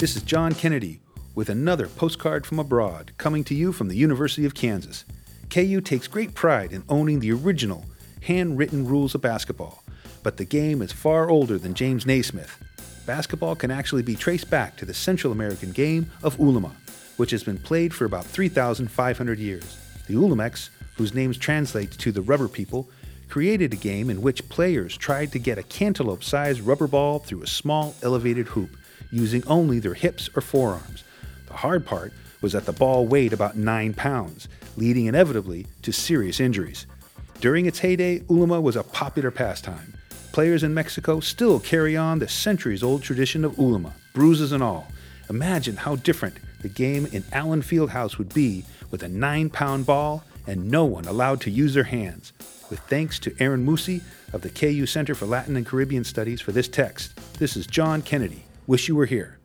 This is John Kennedy with another postcard from abroad coming to you from the University of Kansas. KU takes great pride in owning the original, handwritten rules of basketball, but the game is far older than James Naismith. Basketball can actually be traced back to the Central American game of Ulama, which has been played for about 3,500 years. The Olmecs, whose names translate to the rubber people, created a game in which players tried to get a cantaloupe sized rubber ball through a small elevated hoop using only their hips or forearms. The hard part was that the ball weighed about 9 pounds, leading inevitably to serious injuries. During its heyday, Ulama was a popular pastime. Players in Mexico still carry on the centuries old tradition of Ulama, bruises and all. Imagine how different the game in Allen Fieldhouse would be with a 9 pound ball and no one allowed to use their hands with thanks to Aaron Musi of the KU Center for Latin and Caribbean Studies for this text. This is John Kennedy. Wish you were here.